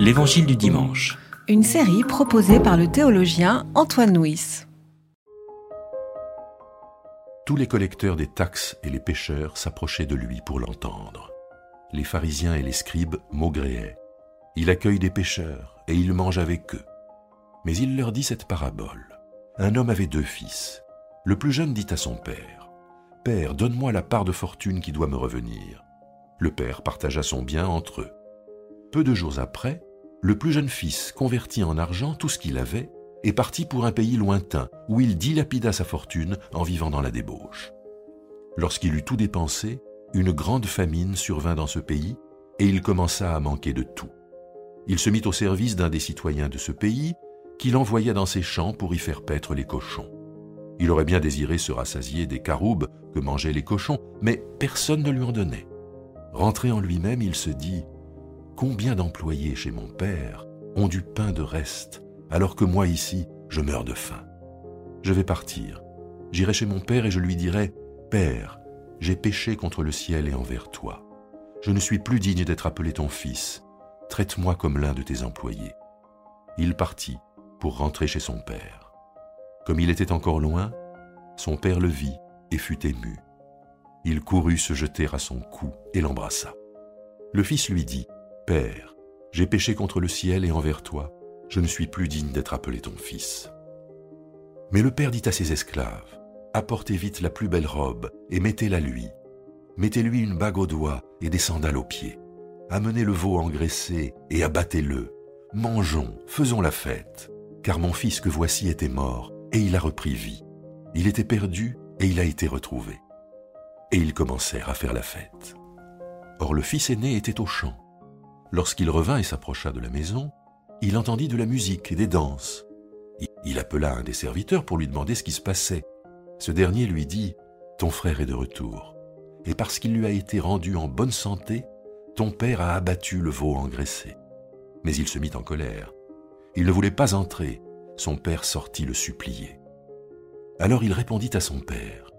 L'Évangile du dimanche. Une série proposée par le théologien Antoine Nuis. Tous les collecteurs des taxes et les pêcheurs s'approchaient de lui pour l'entendre. Les pharisiens et les scribes maugréaient. Il accueille des pêcheurs et il mange avec eux. Mais il leur dit cette parabole. Un homme avait deux fils. Le plus jeune dit à son père, Père, donne-moi la part de fortune qui doit me revenir. Le père partagea son bien entre eux. Peu de jours après, le plus jeune fils convertit en argent tout ce qu'il avait et partit pour un pays lointain où il dilapida sa fortune en vivant dans la débauche. Lorsqu'il eut tout dépensé, une grande famine survint dans ce pays et il commença à manquer de tout. Il se mit au service d'un des citoyens de ce pays qu'il envoya dans ses champs pour y faire paître les cochons. Il aurait bien désiré se rassasier des caroubes que mangeaient les cochons, mais personne ne lui en donnait. Rentré en lui-même, il se dit Combien d'employés chez mon père ont du pain de reste, alors que moi ici, je meurs de faim? Je vais partir. J'irai chez mon père et je lui dirai Père, j'ai péché contre le ciel et envers toi. Je ne suis plus digne d'être appelé ton fils. Traite-moi comme l'un de tes employés. Il partit pour rentrer chez son père. Comme il était encore loin, son père le vit et fut ému. Il courut se jeter à son cou et l'embrassa. Le fils lui dit, Père, j'ai péché contre le ciel et envers toi, je ne suis plus digne d'être appelé ton fils. Mais le père dit à ses esclaves, Apportez vite la plus belle robe et mettez-la lui. Mettez-lui une bague au doigt et des sandales aux pieds. Amenez le veau engraissé et abattez-le. Mangeons, faisons la fête car mon fils que voici était mort, et il a repris vie. Il était perdu, et il a été retrouvé. Et ils commencèrent à faire la fête. Or le fils aîné était au champ. Lorsqu'il revint et s'approcha de la maison, il entendit de la musique et des danses. Il appela un des serviteurs pour lui demander ce qui se passait. Ce dernier lui dit, Ton frère est de retour, et parce qu'il lui a été rendu en bonne santé, ton père a abattu le veau engraissé. Mais il se mit en colère il ne voulait pas entrer. Son père sortit le supplier. Alors il répondit à son père,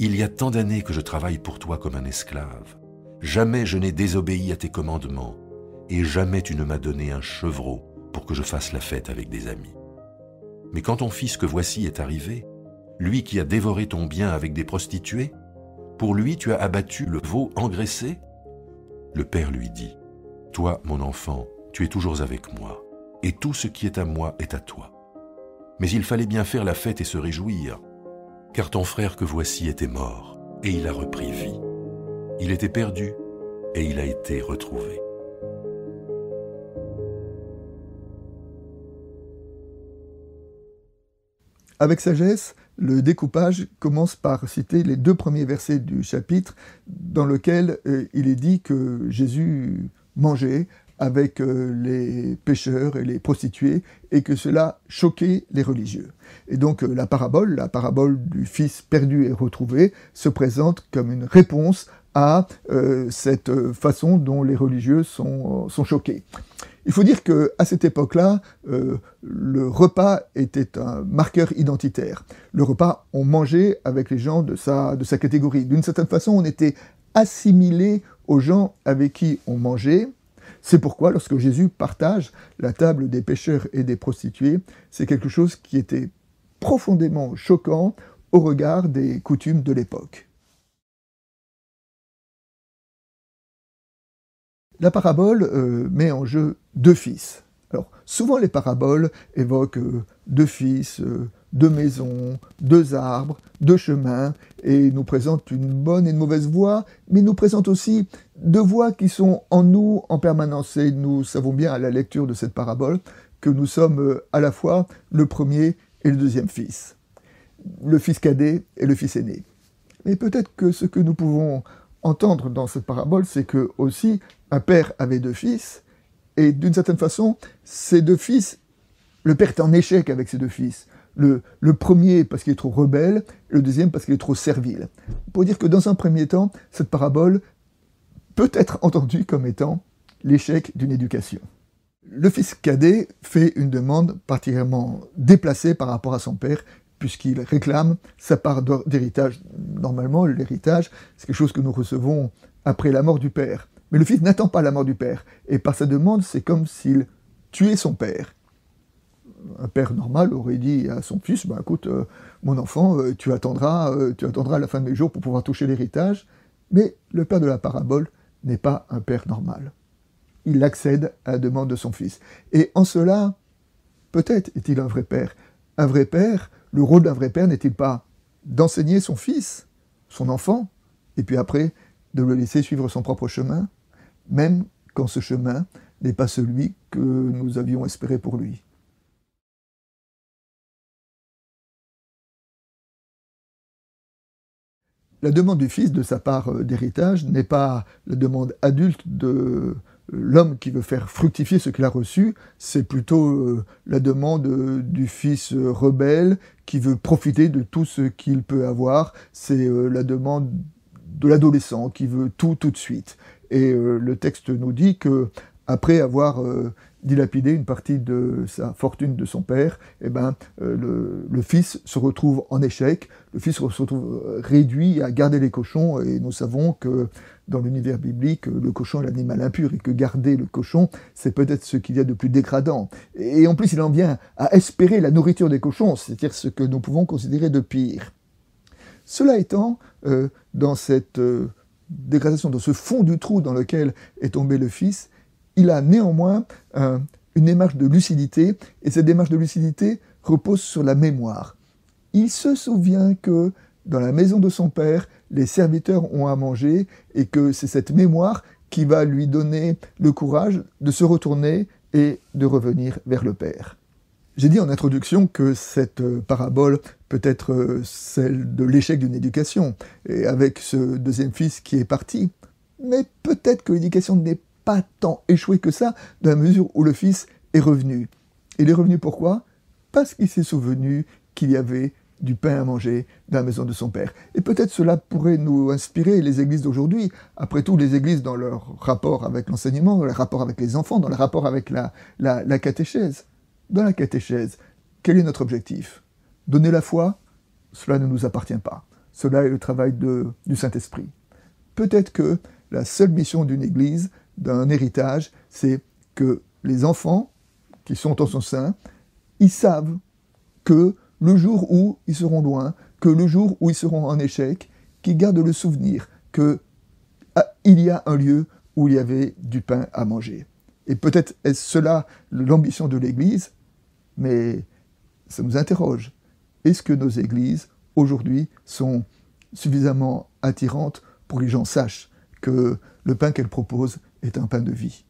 Il y a tant d'années que je travaille pour toi comme un esclave. Jamais je n'ai désobéi à tes commandements, et jamais tu ne m'as donné un chevreau pour que je fasse la fête avec des amis. Mais quand ton fils que voici est arrivé, lui qui a dévoré ton bien avec des prostituées, pour lui tu as abattu le veau engraissé Le père lui dit, Toi, mon enfant, tu es toujours avec moi et tout ce qui est à moi est à toi. Mais il fallait bien faire la fête et se réjouir, car ton frère que voici était mort, et il a repris vie. Il était perdu, et il a été retrouvé. Avec sagesse, le découpage commence par citer les deux premiers versets du chapitre dans lequel euh, il est dit que Jésus mangeait avec euh, les pêcheurs et les prostituées, et que cela choquait les religieux. Et donc euh, la parabole, la parabole du Fils perdu et retrouvé, se présente comme une réponse à cette façon dont les religieux sont choqués. Il faut dire que cette époque-là, le repas était un marqueur identitaire. Le repas, on mangeait avec les gens de sa, de sa catégorie. D'une certaine façon, on était assimilé aux gens avec qui on mangeait, c'est pourquoi, lorsque Jésus partage la table des pécheurs et des prostituées, c'est quelque chose qui était profondément choquant au regard des coutumes de l'époque. La parabole euh, met en jeu deux fils. Alors, souvent les paraboles évoquent euh, deux fils, euh, deux maisons, deux arbres, deux chemins, et nous présentent une bonne et une mauvaise voie, mais nous présentent aussi deux voies qui sont en nous en permanence. Et nous savons bien à la lecture de cette parabole que nous sommes à la fois le premier et le deuxième fils, le fils cadet et le fils aîné. Mais peut-être que ce que nous pouvons entendre dans cette parabole, c'est que aussi un père avait deux fils, et d'une certaine façon, ces deux fils, le père est en échec avec ses deux fils. Le, premier parce qu'il est trop rebelle, le deuxième parce qu'il est trop servile. Pour dire que dans un premier temps, cette parabole peut être entendue comme étant l'échec d'une éducation. Le fils cadet fait une demande particulièrement déplacée par rapport à son père, puisqu'il réclame sa part d'héritage. Normalement, l'héritage, c'est quelque chose que nous recevons après la mort du père. Mais le fils n'attend pas la mort du père. Et par sa demande, c'est comme s'il tuait son père. Un père normal aurait dit à son fils, bah, écoute, euh, mon enfant, euh, tu, attendras, euh, tu attendras la fin de mes jours pour pouvoir toucher l'héritage. Mais le père de la parabole n'est pas un père normal. Il accède à la demande de son fils. Et en cela, peut-être est-il un vrai père. Un vrai père, le rôle d'un vrai père n'est-il pas d'enseigner son fils, son enfant, et puis après de le laisser suivre son propre chemin, même quand ce chemin n'est pas celui que nous avions espéré pour lui. La demande du fils de sa part euh, d'héritage n'est pas la demande adulte de l'homme qui veut faire fructifier ce qu'il a reçu, c'est plutôt euh, la demande euh, du fils rebelle qui veut profiter de tout ce qu'il peut avoir, c'est la demande de l'adolescent qui veut tout tout de suite. Et euh, le texte nous dit que après avoir euh, dilapidé une partie de sa fortune de son père, eh ben, euh, le, fils se retrouve en échec, le fils se retrouve réduit à garder les cochons, et nous savons que dans l'univers biblique, le cochon est l'animal impur, et que garder le cochon, c'est peut-être ce qu'il y a de plus dégradant. Et en plus, il en vient à espérer la nourriture des cochons, c'est-à-dire ce que nous pouvons considérer de pire. Cela étant, dans cette dégradation, dans ce fond du trou dans lequel est tombé le Fils, il a néanmoins une démarche de lucidité, et cette démarche de lucidité repose sur la mémoire. Il se souvient que dans la maison de son père, les serviteurs ont à manger, et que c'est cette mémoire qui va lui donner le courage de se retourner et de revenir vers le Père. J'ai dit en introduction que cette euh, parabole peut être euh, celle de l'échec d'une éducation, et avec ce deuxième fils qui est parti. Mais peut-être que l'éducation n'est pas tant échouée que ça, dans la mesure où le fils est revenu. Il est revenu pourquoi? Parce qu'il s'est souvenu qu'il y avait du pain à manger dans la maison de son père. Et peut-être cela pourrait nous inspirer les églises d'aujourd'hui. Après tout, les églises dans leur rapport avec l'enseignement, dans leur rapport avec les enfants, dans leur rapport avec la, la catéchèse. Dans la catéchèse, quel est notre objectif? Donner la foi? Cela ne nous appartient pas. Cela est le travail du Saint-Esprit. Peut-être que la seule mission d'une Église, d'un héritage, c'est que les enfants qui sont en son sein, ils savent que le jour où ils seront loin, que le jour où ils seront en échec, qu'ils gardent le souvenir qu'il ah, y a un lieu où il y avait du pain à manger. Et peut-être est-ce cela l'ambition de l'Église, mais ça nous interroge. Est-ce que nos églises, aujourd'hui, sont suffisamment attirantes pour que les gens sachent que le pain qu'elles proposent est un pain de vie?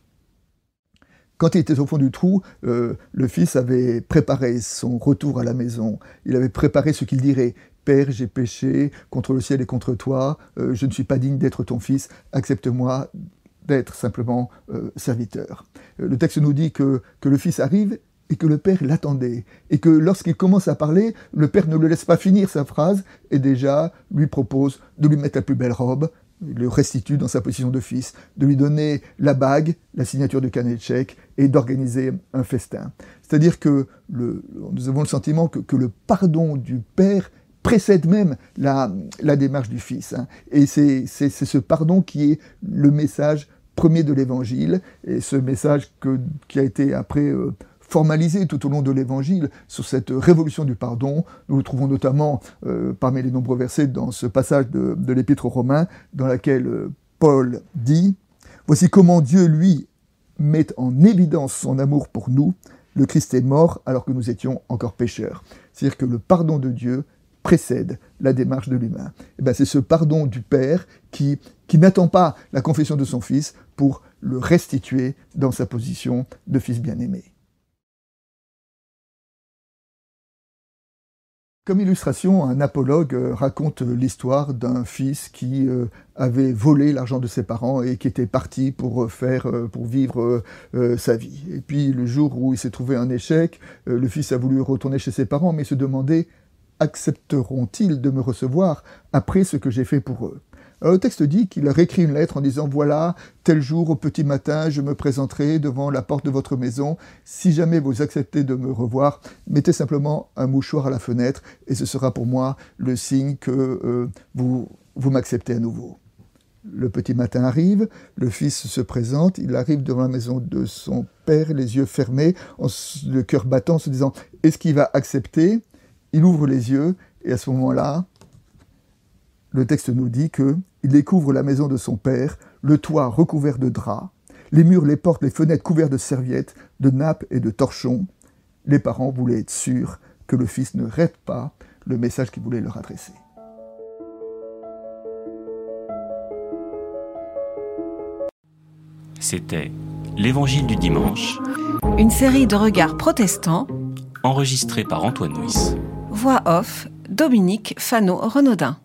Quand il était au fond du trou, euh, le fils avait préparé son retour à la maison. Il avait préparé ce qu'il dirait. Père, j'ai péché contre le ciel et contre toi. Euh, je ne suis pas digne d'être ton fils. Accepte-moi d'être simplement euh, serviteur. Le texte nous dit que, que le fils arrive et que le père l'attendait, et que lorsqu'il commence à parler, le père ne le laisse pas finir sa phrase, et déjà lui propose de lui mettre la plus belle robe, le restitue dans sa position de fils, de lui donner la bague, la signature de carnet de chèque, et d'organiser un festin. C'est-à-dire que nous avons le sentiment que, le pardon du père précède même la, démarche du fils. Hein. Et c'est ce pardon qui est le message premier de l'évangile, et ce message qui a été après... Euh, formalisé tout au long de l'Évangile sur cette révolution du pardon. Nous le trouvons notamment euh, parmi les nombreux versets dans ce passage de, l'Épître aux Romains, dans laquelle euh, Paul dit Voici comment Dieu, lui, met en évidence son amour pour nous. Le Christ est mort alors que nous étions encore pécheurs. C'est-à-dire que le pardon de Dieu précède la démarche de l'humain. Eh ben, c'est ce pardon du Père qui, qui n'attend pas la confession de son Fils pour le restituer dans sa position de Fils bien-aimé. Comme illustration, un apologue euh, raconte l'histoire d'un fils qui euh, avait volé l'argent de ses parents et qui était parti pour faire, euh, pour vivre sa vie. Et puis le jour où il s'est trouvé un échec, le fils a voulu retourner chez ses parents, mais se demandait accepteront-ils de me recevoir après ce que j'ai fait pour eux? Le texte dit qu'il réécrit une lettre en disant Voilà, tel jour au petit matin, je me présenterai devant la porte de votre maison. Si jamais vous acceptez de me revoir, mettez simplement un mouchoir à la fenêtre et ce sera pour moi le signe que euh, vous, vous m'acceptez à nouveau. Le petit matin arrive, le fils se présente, il arrive devant la maison de son père, les yeux fermés, le cœur battant, se disant est-ce qu'il va accepter? Il ouvre les yeux et à ce moment-là, le texte nous dit que il découvre la maison de son père, le toit recouvert de draps, les murs, les portes, les fenêtres couverts de serviettes, de nappes et de torchons. Les parents voulaient être sûrs que le fils ne rête pas le message qu'il voulait leur adresser. C'était L'Évangile du dimanche, Une série de regards protestants, enregistré par Antoine Nuis. voix off, Dominique Fano-Renaudin.